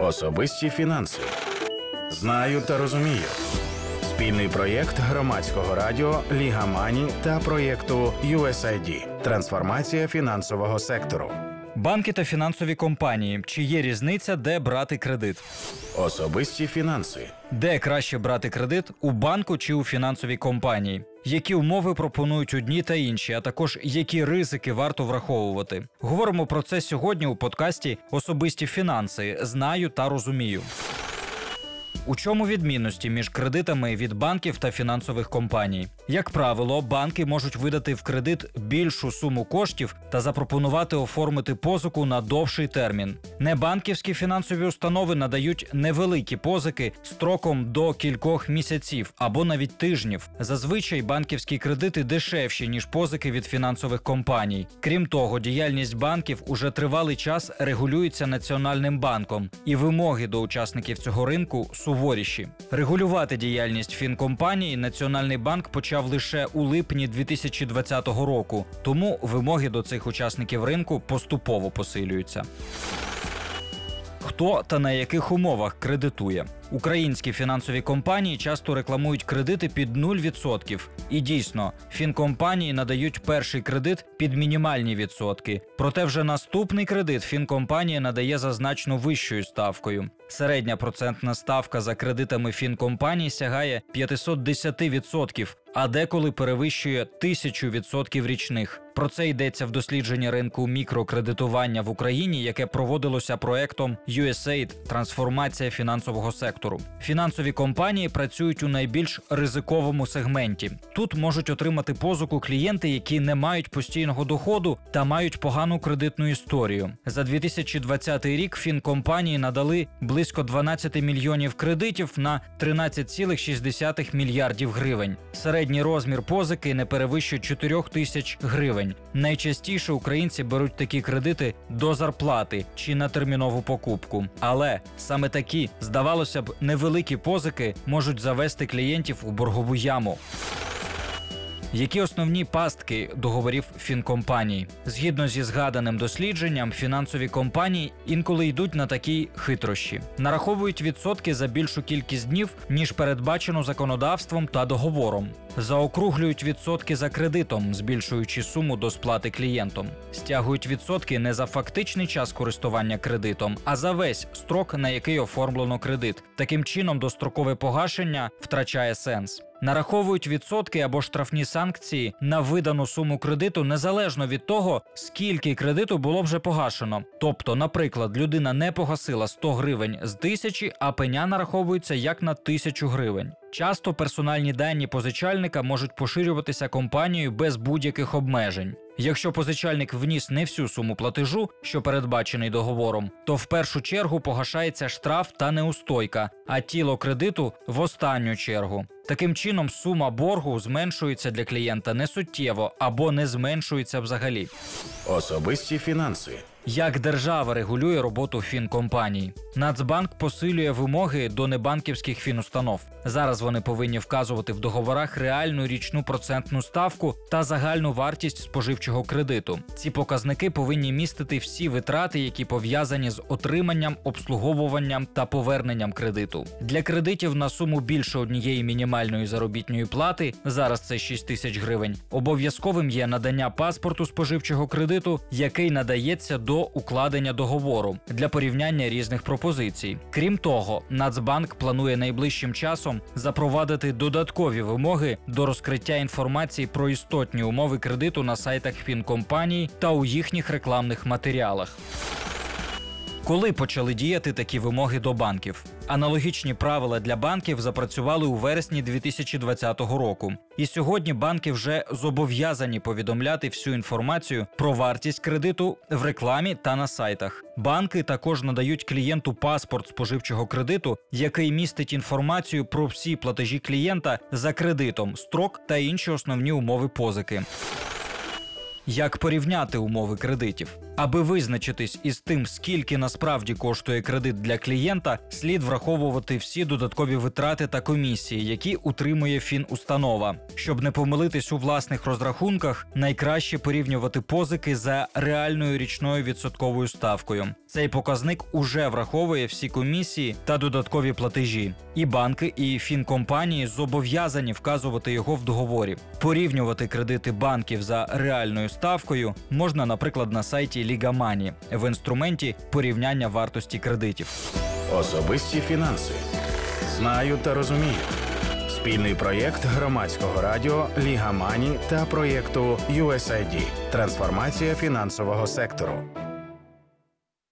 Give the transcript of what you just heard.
Особисті фінанси. Знаю та розумію. Спільний проєкт громадського радіо Ліга Мані та проєкту USAID Трансформація фінансового сектору. Банки та фінансові компанії. Чи є різниця, де брати кредит? Особисті фінанси. Де краще брати кредит у банку чи у фінансовій компанії? Які умови пропонують одні та інші, а також які ризики варто враховувати? Говоримо про це сьогодні у подкасті Особисті фінанси. Знаю та розумію. У чому відмінності між кредитами від банків та фінансових компаній? Як правило, банки можуть видати в кредит більшу суму коштів та запропонувати оформити позику на довший термін. Небанківські фінансові установи надають невеликі позики строком до кількох місяців або навіть тижнів. Зазвичай банківські кредити дешевші ніж позики від фінансових компаній. Крім того, діяльність банків уже тривалий час регулюється національним банком, і вимоги до учасників цього ринку суворіші. Регулювати діяльність фінкомпанії Національний банк почав лише у липні 2020 року, тому вимоги до цих учасників ринку поступово посилюються. Хто та на яких умовах кредитує? Українські фінансові компанії часто рекламують кредити під 0%. І дійсно, фінкомпанії надають перший кредит під мінімальні відсотки. Проте вже наступний кредит фінкомпанія надає за значно вищою ставкою. Середня процентна ставка за кредитами фінкомпаній сягає 510%, а деколи перевищує 1000% річних. Про це йдеться в дослідженні ринку мікрокредитування в Україні, яке проводилося проектом USAID – трансформація фінансового сектору. Фінансові компанії працюють у найбільш ризиковому сегменті. Тут можуть отримати позику клієнти, які не мають постійного доходу та мають погану кредитну історію. За 2020 рік фінкомпанії надали близько 12 мільйонів кредитів на 13,6 мільярдів гривень. Середній розмір позики не перевищує 4 тисяч гривень. Найчастіше українці беруть такі кредити до зарплати чи на термінову покупку. Але саме такі, здавалося б, невеликі позики можуть завести клієнтів у боргову яму. Які основні пастки договорів фінкомпаній? Згідно зі згаданим дослідженням, фінансові компанії інколи йдуть на такі хитрощі, нараховують відсотки за більшу кількість днів, ніж передбачено законодавством та договором. Заокруглюють відсотки за кредитом, збільшуючи суму до сплати клієнтом. Стягують відсотки не за фактичний час користування кредитом, а за весь строк, на який оформлено кредит. Таким чином, дострокове погашення втрачає сенс. Нараховують відсотки або штрафні санкції на видану суму кредиту незалежно від того, скільки кредиту було вже погашено. Тобто, наприклад, людина не погасила 100 гривень з тисячі, а пеня нараховується як на тисячу гривень. Часто персональні дані позичальника можуть поширюватися компанією без будь-яких обмежень. Якщо позичальник вніс не всю суму платежу, що передбачений договором, то в першу чергу погашається штраф та неустойка, а тіло кредиту в останню чергу. Таким чином, сума боргу зменшується для клієнта не суттєво або не зменшується взагалі. Особисті фінанси. Як держава регулює роботу фінкомпаній? Нацбанк посилює вимоги до небанківських фінустанов. Зараз вони повинні вказувати в договорах реальну річну процентну ставку та загальну вартість споживчого кредиту. Ці показники повинні містити всі витрати, які пов'язані з отриманням, обслуговуванням та поверненням кредиту. Для кредитів на суму більше однієї мінімальної заробітної плати зараз це 6 тисяч гривень. Обов'язковим є надання паспорту споживчого кредиту, який надається до укладення договору для порівняння різних пропозицій. Крім того, Нацбанк планує найближчим часом запровадити додаткові вимоги до розкриття інформації про істотні умови кредиту на сайтах фінкомпаній та у їхніх рекламних матеріалах. Коли почали діяти такі вимоги до банків? Аналогічні правила для банків запрацювали у вересні 2020 року. І сьогодні банки вже зобов'язані повідомляти всю інформацію про вартість кредиту в рекламі та на сайтах. Банки також надають клієнту паспорт споживчого кредиту, який містить інформацію про всі платежі клієнта за кредитом, строк та інші основні умови позики. Як порівняти умови кредитів? Аби визначитись із тим, скільки насправді коштує кредит для клієнта, слід враховувати всі додаткові витрати та комісії, які утримує фінустанова. Щоб не помилитись у власних розрахунках, найкраще порівнювати позики за реальною річною відсотковою ставкою. Цей показник уже враховує всі комісії та додаткові платежі. І банки, і фінкомпанії зобов'язані вказувати його в договорі. Порівнювати кредити банків за реальною ставкою можна, наприклад, на сайті Лігамані в інструменті порівняння вартості кредитів. Особисті фінанси. Знаю та розумію. Спільний проєкт громадського радіо Ліга Мані та проєкту USAID Трансформація фінансового сектору.